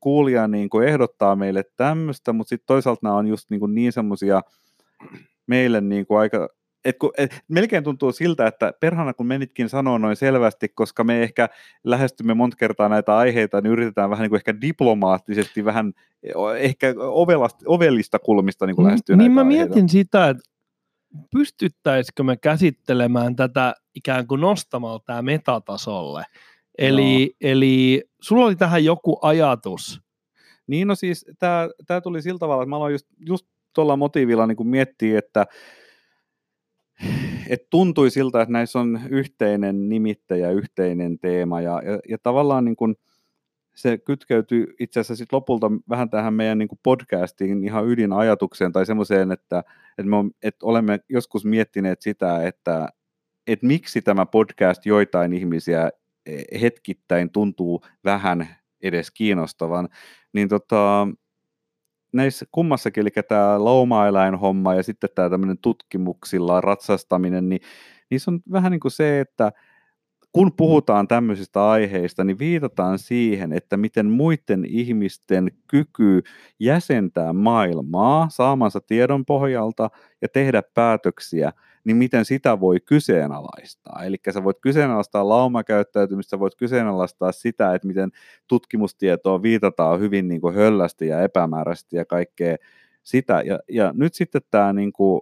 kuulija niin kuin ehdottaa meille tämmöistä, mutta sitten toisaalta nämä on just niin, kuin niin semmoisia meille niin kuin aika, et kun, et, melkein tuntuu siltä, että perhana kun menitkin sanoo noin selvästi, koska me ehkä lähestymme monta kertaa näitä aiheita, niin yritetään vähän niin kuin ehkä diplomaattisesti, vähän ehkä ovelasta, ovellista kulmista niin kuin lähestyä niin näitä mä aiheita. mietin sitä, että pystyttäisikö me käsittelemään tätä ikään kuin nostamalla tämä metatasolle. Eli, eli sulla oli tähän joku ajatus. Niin no siis tämä tuli sillä tavalla, että mä aloin just, just tuolla motiivilla niin miettiä, että et tuntui siltä, että näissä on yhteinen nimittäjä, yhteinen teema ja, ja, ja tavallaan niin kuin se kytkeytyy itse asiassa sit lopulta vähän tähän meidän niin kuin podcastiin ihan ydinajatukseen tai semmoiseen, että, että, me on, että olemme joskus miettineet sitä, että, että miksi tämä podcast joitain ihmisiä e, hetkittäin tuntuu vähän edes kiinnostavan, niin tota, näissä kummassakin, eli tämä lauma-eläinhomma ja sitten tämä tämmöinen tutkimuksilla ratsastaminen, niin niissä on vähän niin kuin se, että kun puhutaan tämmöisistä aiheista, niin viitataan siihen, että miten muiden ihmisten kyky jäsentää maailmaa saamansa tiedon pohjalta ja tehdä päätöksiä – niin miten sitä voi kyseenalaistaa. Eli sä voit kyseenalaistaa laumakäyttäytymistä, voit kyseenalaistaa sitä, että miten tutkimustietoa viitataan hyvin niin kuin höllästi ja epämääräisesti ja kaikkea sitä. Ja, ja nyt sitten tämä, niin kuin,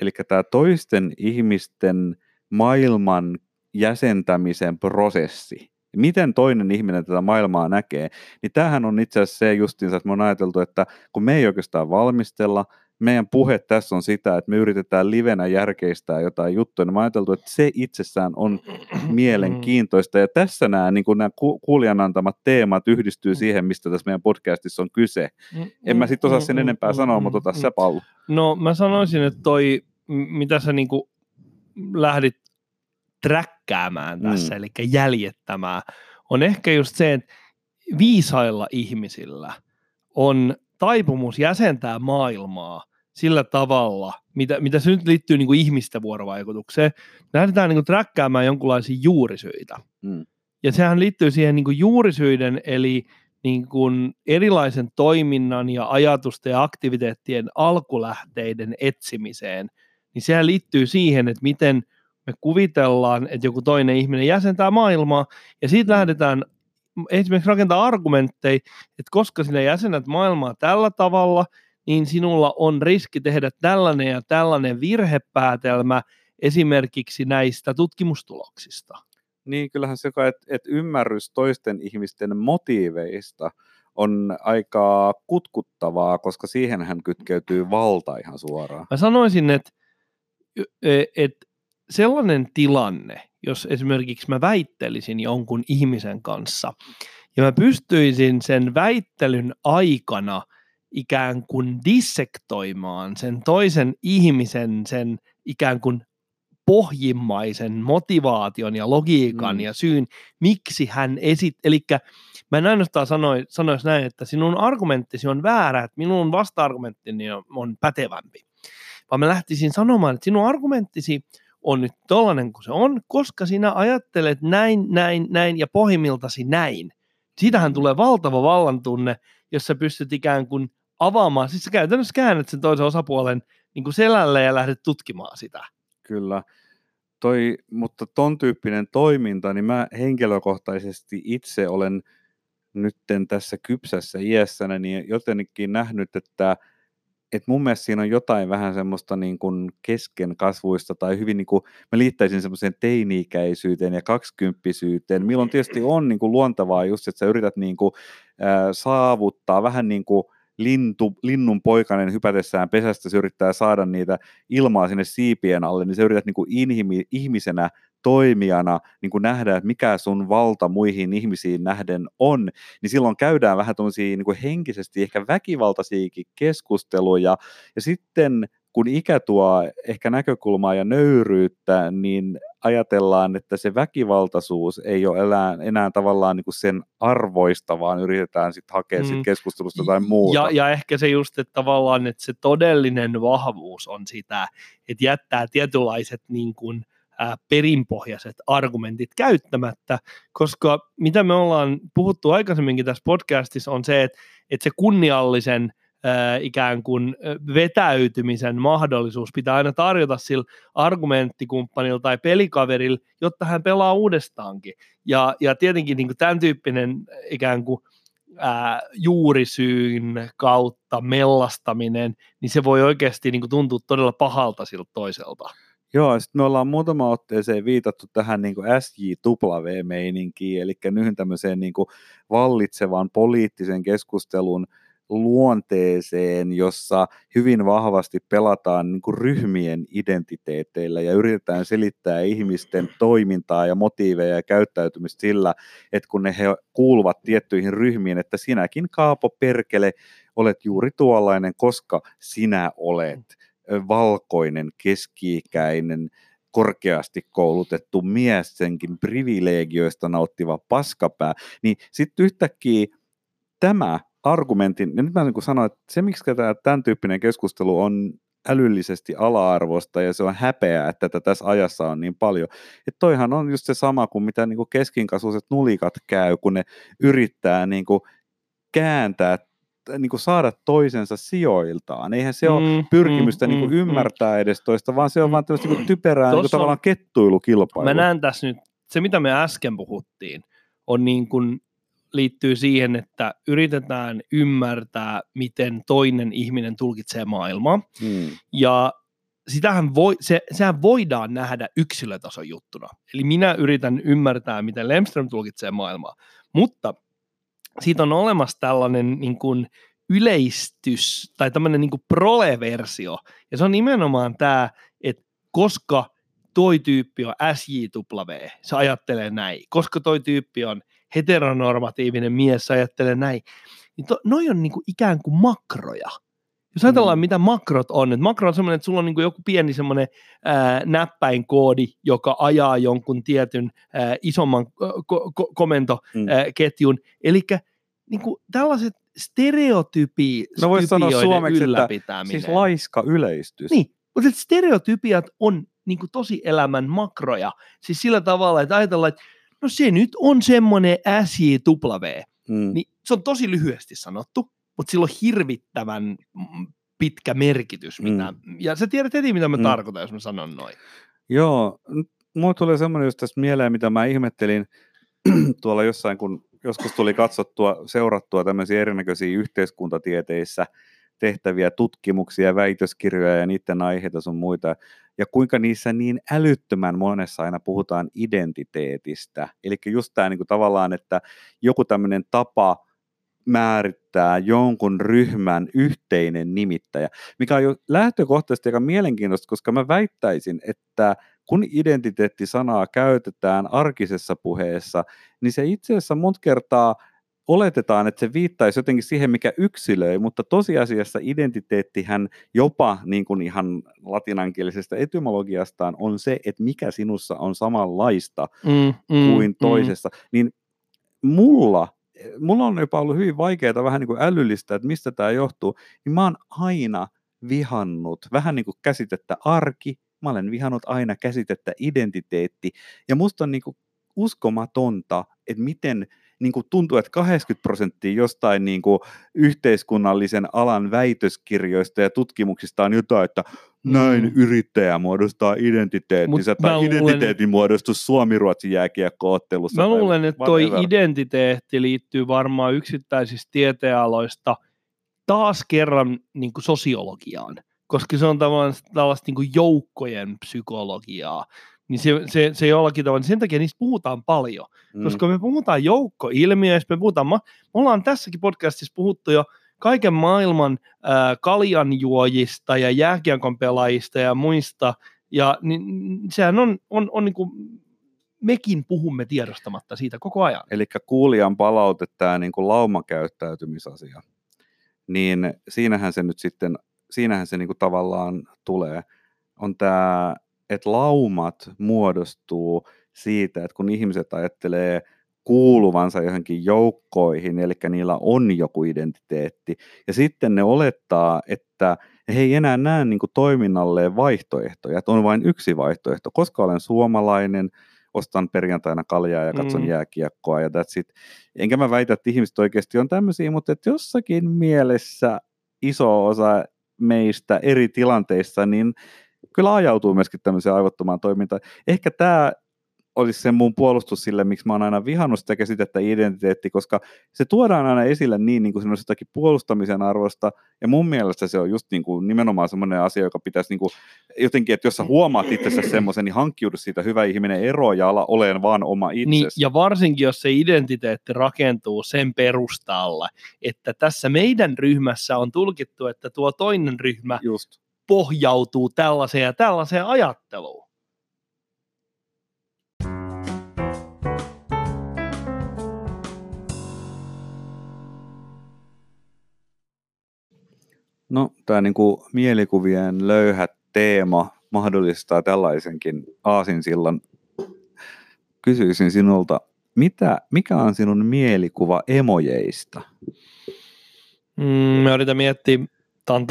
eli tämä toisten ihmisten maailman jäsentämisen prosessi, miten toinen ihminen tätä maailmaa näkee, niin tämähän on itse asiassa se justiinsa, että me on ajateltu, että kun me ei oikeastaan valmistella, meidän puhe tässä on sitä, että me yritetään livenä järkeistää jotain juttuja, niin mä ajateltu, että se itsessään on mielenkiintoista, ja tässä nämä, niin nämä kuulijan antamat teemat yhdistyy siihen, mistä tässä meidän podcastissa on kyse. En mä sitten osaa sen enempää sanoa, mutta ota se pallo. No mä sanoisin, että toi, mitä sä niin lähdit träkkäämään tässä, mm. eli jäljettämään, on ehkä just se, että viisailla ihmisillä on taipumus jäsentää maailmaa sillä tavalla, mitä, mitä se nyt liittyy niin kuin ihmisten vuorovaikutukseen, lähdetään niin kuin träkkäämään jonkinlaisia juurisyitä. Mm. Ja sehän liittyy siihen niin kuin juurisyiden, eli niin kuin erilaisen toiminnan ja ajatusten ja aktiviteettien alkulähteiden etsimiseen, niin sehän liittyy siihen, että miten me kuvitellaan, että joku toinen ihminen jäsentää maailmaa, ja siitä lähdetään esimerkiksi rakentaa argumentteja, että koska sinä jäsenet maailmaa tällä tavalla, niin sinulla on riski tehdä tällainen ja tällainen virhepäätelmä esimerkiksi näistä tutkimustuloksista. Niin, kyllähän se, että, että ymmärrys toisten ihmisten motiiveista on aika kutkuttavaa, koska siihen hän kytkeytyy valta ihan suoraan. Mä sanoisin, että, e, että sellainen tilanne, jos esimerkiksi mä väittelisin jonkun ihmisen kanssa ja mä pystyisin sen väittelyn aikana ikään kuin dissektoimaan sen toisen ihmisen, sen ikään kuin pohjimmaisen motivaation ja logiikan mm. ja syyn, miksi hän esit, eli mä en ainoastaan sanoi, sanoisi näin, että sinun argumenttisi on väärä, että minun vasta-argumenttini on, on pätevämpi, vaan mä lähtisin sanomaan, että sinun argumenttisi on nyt tollainen kuin se on, koska sinä ajattelet näin, näin, näin ja pohjimmiltasi näin. Siitähän tulee valtava vallantunne, jos sä pystyt ikään kuin avaamaan, siis sä käytännössä käännät sen toisen osapuolen niin kuin selälle ja lähdet tutkimaan sitä. Kyllä. Toi, mutta ton tyyppinen toiminta, niin mä henkilökohtaisesti itse olen nytten tässä kypsässä iässänä niin jotenkin nähnyt, että et mun mielestä siinä on jotain vähän semmoista niin kuin keskenkasvuista tai hyvin niin kuin, mä liittäisin semmoiseen teini-ikäisyyteen ja kaksikymppisyyteen, milloin tietysti on niin kuin luontevaa just, että sä yrität niin kuin, ää, saavuttaa vähän niin kuin lintu, linnun poikainen hypätessään pesästä, se yrittää saada niitä ilmaa sinne siipien alle, niin se yrität niin kuin inhimi, ihmisenä toimijana niin kuin nähdä, että mikä sun valta muihin ihmisiin nähden on, niin silloin käydään vähän tuollaisia niin henkisesti ehkä väkivaltaisiakin keskusteluja, ja sitten kun ikä tuo ehkä näkökulmaa ja nöyryyttä, niin ajatellaan, että se väkivaltaisuus ei ole enää, enää tavallaan niin kuin sen arvoista, vaan yritetään sitten hakea mm. sit keskustelusta tai muuta. Ja, ja ehkä se just, että tavallaan että se todellinen vahvuus on sitä, että jättää tietynlaiset niin kuin, perinpohjaiset argumentit käyttämättä, koska mitä me ollaan puhuttu aikaisemminkin tässä podcastissa on se, että, että se kunniallisen ikään kuin vetäytymisen mahdollisuus pitää aina tarjota sillä argumenttikumppanilla tai pelikaverilla, jotta hän pelaa uudestaankin. Ja, ja tietenkin niin kuin tämän tyyppinen ikään kuin ää, juurisyyn kautta mellastaminen, niin se voi oikeasti niin kuin tuntua todella pahalta siltä toiselta. Joo, sitten me ollaan muutama otteeseen viitattu tähän niin SJ-meininkiin, eli nyt tämmöiseen niin vallitsevan poliittisen keskustelun luonteeseen, jossa hyvin vahvasti pelataan niin kuin ryhmien identiteeteillä ja yritetään selittää ihmisten toimintaa ja motiiveja ja käyttäytymistä sillä, että kun ne he kuuluvat tiettyihin ryhmiin, että sinäkin Kaapo Perkele olet juuri tuollainen, koska sinä olet valkoinen, keski-ikäinen, korkeasti koulutettu mies, senkin privilegioista nauttiva paskapää, niin sitten yhtäkkiä tämä argumentin, ja nyt mä niin sanoin, että se miksi tämä tämän tyyppinen keskustelu on älyllisesti ala-arvosta ja se on häpeää, että tätä tässä ajassa on niin paljon. Että toihan on just se sama kuin mitä niin kuin nulikat käy, kun ne yrittää niin kuin kääntää niin kuin saada toisensa sijoiltaan. Eihän se mm, ole pyrkimystä mm, niin kuin mm, ymmärtää mm. edes toista, vaan se on mm. vaan tämmöistä niin typerää niin kuin tavallaan kettuilukilpailua. Mä näen tässä nyt, se mitä me äsken puhuttiin, on niin kuin liittyy siihen, että yritetään ymmärtää, miten toinen ihminen tulkitsee maailmaa. Hmm. Ja sitähän voi, se, sehän voidaan nähdä yksilötason juttuna. Eli minä yritän ymmärtää, miten Lemström tulkitsee maailmaa. Mutta siitä on olemassa tällainen niin kuin yleistys tai tämmöinen niin kuin prole-versio. Ja se on nimenomaan tämä, että koska toi tyyppi on SJW, se ajattelee näin. Koska toi tyyppi on heteronormatiivinen mies ajattelee näin, niin to, noi on niinku ikään kuin makroja. Jos ajatellaan, mm. mitä makrot on, että makro on semmoinen, että sulla on niinku joku pieni semmoinen ää, näppäinkoodi, joka ajaa jonkun tietyn ää, isomman ko- ko- komentoketjun. Mm. Eli niinku tällaiset stereotypi, no voisi sanoa suomeksi, että siis laiska yleistys. Niin, mutta stereotypiat on niin kuin tosi elämän makroja. Siis sillä tavalla, että ajatellaan, että no se nyt on semmoinen SJW. Mm. Niin se on tosi lyhyesti sanottu, mutta sillä on hirvittävän pitkä merkitys. Mitä, mm. Ja sä tiedät heti, mitä mä mm. tarkoitan, jos mä sanon noin. Joo, mulla tulee semmoinen just tässä mieleen, mitä mä ihmettelin tuolla jossain, kun joskus tuli katsottua, seurattua tämmöisiä erinäköisiä yhteiskuntatieteissä – tehtäviä tutkimuksia, väitöskirjoja ja niiden aiheita sun muita, ja kuinka niissä niin älyttömän monessa aina puhutaan identiteetistä. Eli just tämä niin tavallaan, että joku tämmöinen tapa määrittää jonkun ryhmän yhteinen nimittäjä, mikä on jo lähtökohtaisesti aika mielenkiintoista, koska mä väittäisin, että kun identiteettisanaa käytetään arkisessa puheessa, niin se itse asiassa monta kertaa oletetaan, että se viittaisi jotenkin siihen, mikä yksilöi, mutta tosiasiassa identiteettihän jopa niin kuin ihan latinankielisestä etymologiastaan on se, että mikä sinussa on samanlaista mm, mm, kuin mm. toisessa. Mm. Niin mulla, mulla on jopa ollut hyvin vaikeaa vähän niin kuin älyllistä, että mistä tämä johtuu, niin mä oon aina vihannut vähän niin kuin käsitettä arki, mä olen vihannut aina käsitettä identiteetti, ja musta on niin kuin uskomatonta, että miten niin kuin tuntuu, että 80 prosenttia jostain niin kuin yhteiskunnallisen alan väitöskirjoista ja tutkimuksista on jotain, että näin mm. yrittäjä muodostaa identiteettinsä, tai luulen, identiteetin muodostus Suomi-Ruotsin jääkiekkoottelussa. Mä luulen, että toi identiteetti liittyy varmaan yksittäisistä tieteenaloista taas kerran niin kuin sosiologiaan, koska se on tällaista niin kuin joukkojen psykologiaa niin se, se, se jollakin tavalla, niin sen takia niistä puhutaan paljon, mm. koska me puhutaan joukkoilmiöistä, me puhutaan, me ollaan tässäkin podcastissa puhuttu jo kaiken maailman äh, kaljanjuojista ja jääkiekon pelaajista ja muista, ja niin, sehän on, on, on niin kuin, mekin puhumme tiedostamatta siitä koko ajan. Eli kuulijan palaute, tämä niin kuin laumakäyttäytymisasia, niin siinähän se nyt sitten, siinähän se niin kuin tavallaan tulee, on tämä että laumat muodostuu siitä, että kun ihmiset ajattelee kuuluvansa johonkin joukkoihin, eli niillä on joku identiteetti, ja sitten ne olettaa, että he ei enää näe niin kuin toiminnalleen vaihtoehtoja, että on vain yksi vaihtoehto, koska olen suomalainen, ostan perjantaina kaljaa ja katson mm. jääkiekkoa ja that's it. Enkä mä väitä, että ihmiset oikeasti on tämmöisiä, mutta että jossakin mielessä iso osa meistä eri tilanteissa, niin kyllä ajautuu myöskin tämmöiseen aivottomaan toimintaan. Ehkä tämä olisi se mun puolustus sille, miksi mä oon aina vihannut sitä käsitettä identiteetti, koska se tuodaan aina esille niin, niin kuin siinä on jotakin puolustamisen arvosta, ja mun mielestä se on just niin kuin nimenomaan semmoinen asia, joka pitäisi niin kuin, jotenkin, että jos sä huomaat itsessä semmoisen, niin hankkiudu siitä hyvä ihminen ero ja ala olen vaan oma itsesi. Niin, ja varsinkin, jos se identiteetti rakentuu sen perustalla, että tässä meidän ryhmässä on tulkittu, että tuo toinen ryhmä Just. Pohjautuu tällaiseen ja tällaiseen ajatteluun. No, tämä niinku mielikuvien löyhä teema mahdollistaa tällaisenkin aasinsillan. Kysyisin sinulta, mitä, mikä on sinun mielikuva emojeista? Mm, mä yritän miettiä, tää on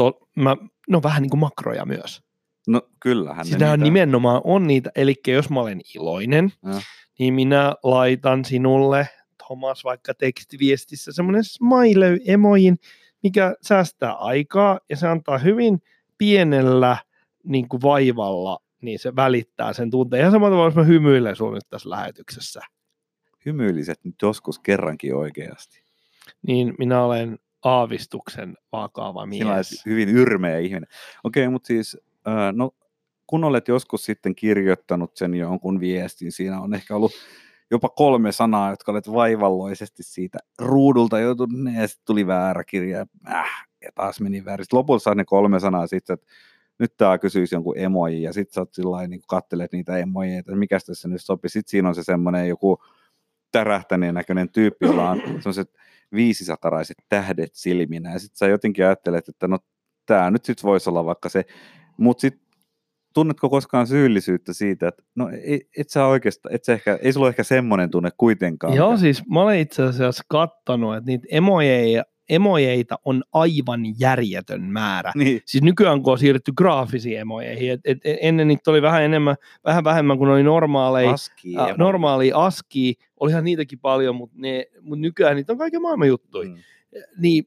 mä, no vähän niin kuin makroja myös. No kyllähän Siis nämä niitä- nimenomaan on niitä, eli jos mä olen iloinen, Joo. niin minä laitan sinulle, Thomas, vaikka tekstiviestissä semmoinen smiley-emojin, mikä säästää aikaa ja se antaa hyvin pienellä niin kuin vaivalla, niin se välittää sen tunteen. Ihan samalla tavalla, jos mä hymyilen sun nyt tässä lähetyksessä, hymyiliset nyt joskus kerrankin oikeasti. niin minä olen aavistuksen vakava mies. hyvin yrmeä ihminen. Okei, mutta siis, no, kun olet joskus sitten kirjoittanut sen jonkun viestin, siinä on ehkä ollut jopa kolme sanaa, jotka olet vaivalloisesti siitä ruudulta joutunut, ja sitten tuli väärä kirja, ja, äh, ja taas meni väärin. Sitten lopulta saa ne kolme sanaa sitten, että nyt tämä kysyisi jonkun emoji, ja sitten sä oot sillä niin kattelet niitä emojeja, että mikä tässä nyt sopii. Sitten siinä on se semmoinen joku tärähtäneen näköinen tyyppi, jolla on semmoiset viisisakaraiset tähdet silminä, ja sitten sä jotenkin ajattelet, että no tämä nyt sitten voisi olla vaikka se, mutta sitten tunnetko koskaan syyllisyyttä siitä, että no ei, et sä oikeastaan, et sä ehkä, ei sulla ole ehkä semmoinen tunne kuitenkaan. Joo, siis mä olen itse asiassa kattanut, että niitä emojeja, emojeita on aivan järjetön määrä. Niin, Siis nykyään kun on siirrytty graafisiin emojeihin, et, et, ennen niitä oli vähän enemmän, vähän vähemmän kuin oli normaaleja, aski. äh, normaalia askia, olihan niitäkin paljon, mutta, ne, mutta nykyään niitä on kaiken maailman juttuja. Mm. Niin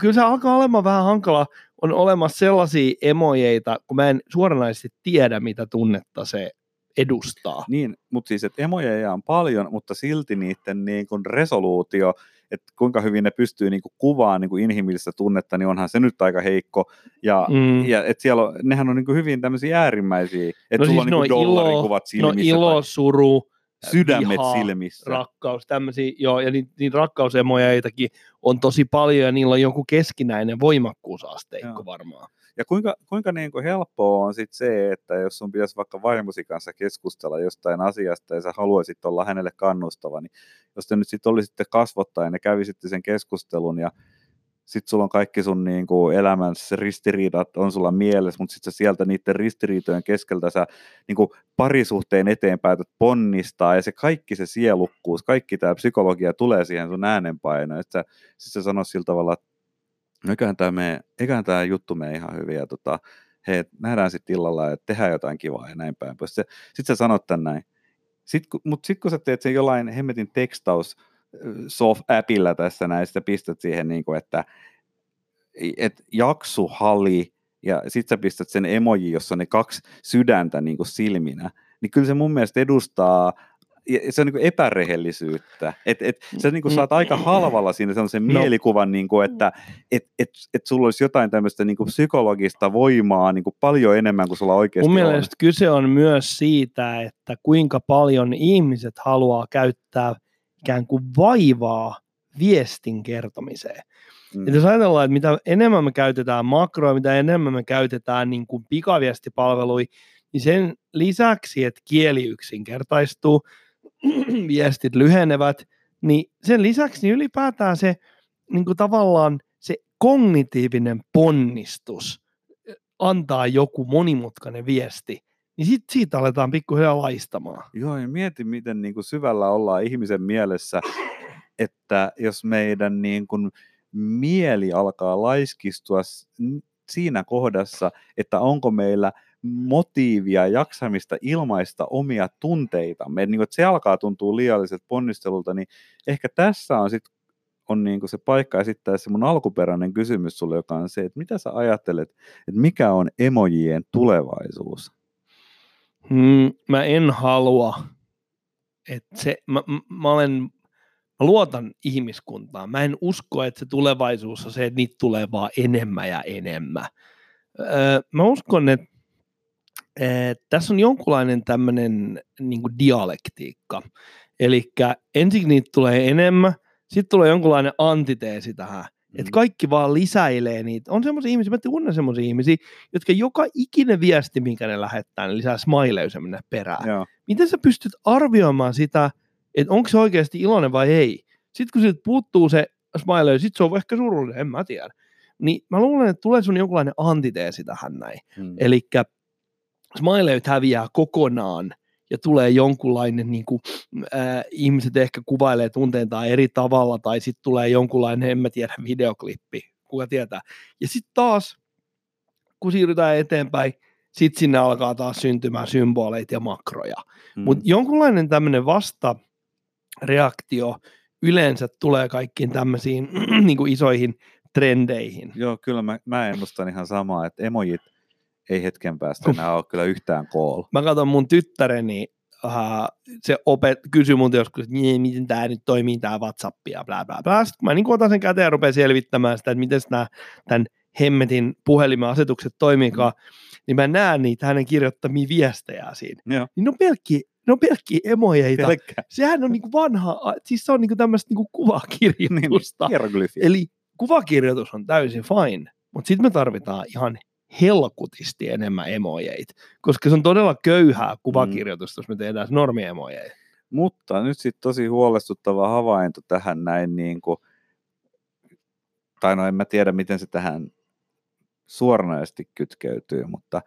kyllä se alkaa olemaan vähän hankala, on olemassa sellaisia emojeita, kun mä en suoranaisesti tiedä, mitä tunnetta se edustaa. Niin, mutta siis, että emojeja on paljon, mutta silti niiden niin kuin resoluutio, että kuinka hyvin ne pystyy niin kuin kuvaamaan niin kuin inhimillistä tunnetta, niin onhan se nyt aika heikko. Ja, Mm. ja et siellä on, nehän on niin kuin hyvin tämmöisiä äärimmäisiä, että No sulla siis on niin no kuin dollarin ilo- kuvat No silmissä ilo, tai suru, sydämet vihaa, silmissä. rakkaus, tämmöisiä, joo, ja niitä, niitä rakkausemojeitakin on tosi paljon, ja niillä on joku keskinäinen voimakkuusasteikko Joo. varmaan. Ja kuinka, kuinka niin kuin helppoa on sit se, että jos sun pitäisi vaikka vaimosi kanssa keskustella jostain asiasta ja sä haluaisit olla hänelle kannustava, niin jos te nyt sitten olisitte kasvottaen ja kävisitte sen keskustelun ja sitten sulla on kaikki sun niin kuin elämässä ristiriidat on sulla mielessä, mutta sitten sieltä niiden ristiriitojen keskeltä sä niin kuin parisuhteen eteen päätät ponnistaa ja se kaikki se sielukkuus, kaikki tämä psykologia tulee siihen sun äänenpainoon. Sitten sä, sanot sillä tavalla, että no eiköhän tämä, juttu mene ihan hyvin ja tota, hei, nähdään sitten illalla ja tehdään jotain kivaa ja näin päin. Sitten sä sanot tän näin. Sitten, mutta sitten kun sä teet sen jollain hemmetin tekstaus soft-appilla tässä näin, sitten pistät siihen, niin kuin, että et jaksu hali, ja sitten sä pistät sen emoji, jossa on ne kaksi sydäntä niin kuin silminä, niin kyllä se mun mielestä edustaa se on niin kuin epärehellisyyttä. Et, et, sä niin kuin saat aika halvalla siinä sellaisen No. mielikuvan, niin kuin, että et, et, et sulla olisi jotain tämmöistä niin kuin psykologista voimaa niin kuin paljon enemmän kuin sulla oikeasti Mun on. mielestä kyse on myös siitä, että kuinka paljon ihmiset haluaa käyttää ikään kuin vaivaa viestin kertomiseen. Mm. Et jos ajatellaan, että mitä enemmän me käytetään makroja, mitä enemmän me käytetään niin kuin pikaviestipalveluja, niin sen lisäksi, että kieli yksinkertaistuu, viestit lyhenevät, niin sen lisäksi niin ylipäätään se niin kuin tavallaan se kognitiivinen ponnistus antaa joku monimutkainen viesti, niin sit siitä aletaan pikkuhiljaa laistamaan. Joo, ja mieti, miten niin kuin syvällä ollaan ihmisen mielessä, että jos meidän niin kuin mieli alkaa laiskistua siinä kohdassa, että onko meillä motiivia, jaksamista ilmaista omia tunteitamme, että, niin kuin, että se alkaa tuntua liialliselta ponnistelulta, niin ehkä tässä on sitten on niin kuin se paikka esittää se mun alkuperäinen kysymys sulle, joka on se, että mitä sä ajattelet, että mikä on emojien tulevaisuus? Mm, mä en halua että se, mä, mä, olen, mä luotan ihmiskuntaan. Mä en usko, että se tulevaisuus on se, että niitä tulee vaan enemmän ja enemmän. Öö, mä uskon, että, että tässä on jonkunlainen tämmöinen niin dialektiikka. Eli ensin niitä tulee enemmän, sitten tulee jonkunlainen antiteesi tähän. Mm. Että kaikki vaan lisäilee niitä. On semmoisia ihmisiä, mä tunnen semmoisia ihmisiä, jotka joka ikinen viesti, minkä ne lähettää, ne lisää smileysia mennä perään. Joo. Miten sä pystyt arvioimaan sitä, että onko se oikeasti iloinen vai ei? Sitten kun siltä puuttuu se smiley, sitten se on ehkä surullinen, en mä tiedä. Niin mä luulen, että tulee sun jonkunlainen antiteesi tähän näin. Mm. Eli smileyt häviää kokonaan ja tulee jonkunlainen, niin kuin, äh, ihmiset ehkä kuvailee tunteentaan eri tavalla, tai sitten tulee jonkunlainen, en mä tiedä, videoklippi, kuka tietää. Ja sitten taas, kun siirrytään eteenpäin, sitten sinne alkaa taas syntymään symboleita ja makroja. Mm. Mutta jonkunlainen tämmöinen vastareaktio yleensä tulee kaikkiin tämmöisiin niin isoihin trendeihin. Joo, kyllä mä, mä ennustan ihan samaa, että emojit ei hetken päästä enää ole kyllä yhtään kool. Mä katson mun tyttäreni, uh, se opet, kysyi multa joskus, että "Niin, miten tämä nyt toimii, tämä WhatsApp ja bla bla bla. Sitten mä niin otan sen käteen ja rupean selvittämään sitä, että miten nämä tämän hemmetin puhelimen asetukset toimiikaan, niin mä näen niitä hänen kirjoittamia viestejä siinä. Joo, Niin ne on pelkkiä, ne on pelkkiä emojeita. pelkkä. Sehän on niinku vanha, siis se on niinku tämmöistä niinku kuvakirjoitusta. Niin, hieroglyfi. Eli kuvakirjoitus on täysin fine, mutta sitten me tarvitaan ihan helkutisti enemmän emojeita, koska se on todella köyhää kuvakirjoitusta, jos me tehdään se normiemojeita. Mutta nyt sitten tosi huolestuttava havainto tähän näin, niin kuin, tai no en mä tiedä, miten se tähän suoranaisesti kytkeytyy, mutta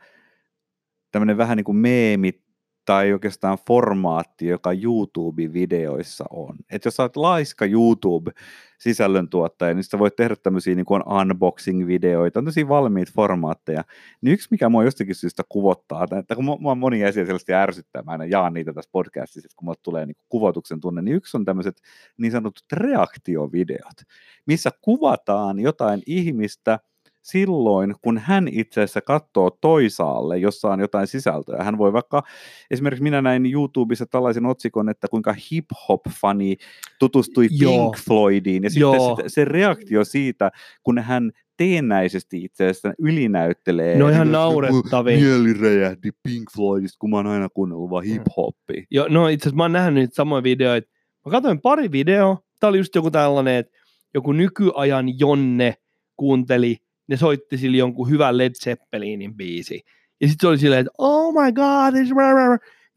tämmöinen vähän niin kuin meemi tai oikeastaan formaatti, joka YouTube-videoissa on. Että jos oot laiska YouTube-sisällöntuottaja, niin sä voit tehdä tämmöisiä niin kuin unboxing-videoita, tämmöisiä valmiita formaatteja. Niin yksi, mikä mua jostakin syystä kuvottaa, tai kun mua- moni asia sellaisesti ärsyttää, mä jaan niitä tässä podcastissa, että kun mulle tulee niin kuvotuksen tunne, niin yksi on tämmöiset niin sanotut reaktiovideot, missä kuvataan jotain ihmistä, silloin, kun hän itse asiassa katsoo toisaalle, jossa on jotain sisältöä. Hän voi vaikka, esimerkiksi minä näin YouTubessa tällaisen otsikon, että kuinka hip-hop-fani tutustui Joo. Pink Floydiin, ja Joo. sitten se, se reaktio siitä, kun hän teennäisesti itse asiassa ylinäyttelee. Ne on ihan niin naurettavia. Mieli räjähti Pink Floydista, kun mä oon aina kuunnellut vaan hip-hoppia. Jo, no itse asiassa mä oon nähnyt niitä samoja videoita. Mä katsoin pari videoa. Tää oli just joku tällainen, että joku nykyajan Jonne kuunteli, ne soitti sille jonkun hyvän Led Zeppelinin biisi. Ja sitten se oli silleen, että oh my god, this...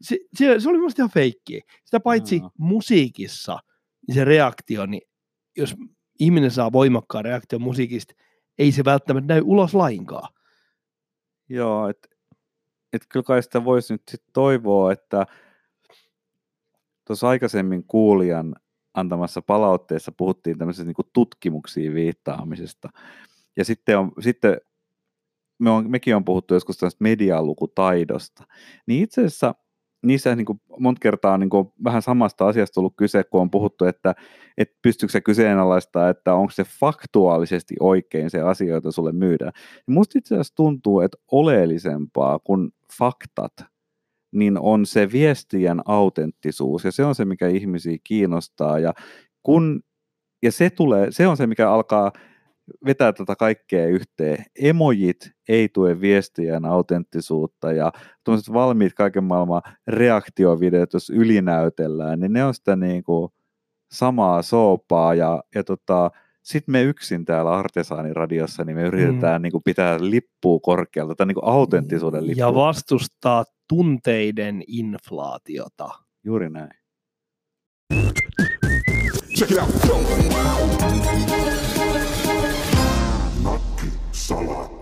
Se, se, se oli musta ihan feikkiä. Sitä paitsi Aa. musiikissa, niin se reaktio, niin jos ihminen saa voimakkaan reaktion musiikista, ei se välttämättä näy ulos lainkaan. Joo, että et kyllä kai sitä voisi nyt sit toivoa, että tuossa aikaisemmin kuulijan antamassa palautteessa puhuttiin tämmöisestä niin tutkimuksiin viittaamisesta. Ja sitten, on, sitten me on, mekin on puhuttu joskus tästä medialukutaidosta. Niin itse asiassa niissä niin kuin monta kertaa on niin kuin vähän samasta asiasta ollut kyse, kun on puhuttu, että, että pystyykö se kyseenalaistaa, että onko se faktuaalisesti oikein se asia, jota sulle myydään. Ja musta itse asiassa tuntuu, että oleellisempaa kuin faktat, niin on se viestien autenttisuus, ja se on se, mikä ihmisiä kiinnostaa, ja, kun, ja se, tulee, se on se, mikä alkaa vetää tätä kaikkea yhteen. Emojit ei tue viestien autenttisuutta ja tuommoiset valmiit kaiken maailman reaktiovideot, jos ylinäytellään, niin ne on sitä niin kuin samaa soopaa ja, ja tota, sitten me yksin täällä Artesaaniradiossa, niin me yritetään mm. niin kuin pitää lippua korkealta, tai niin kuin autenttisuuden lippua. Ja vastustaa tunteiden inflaatiota. Juuri näin. Check it out. Salah.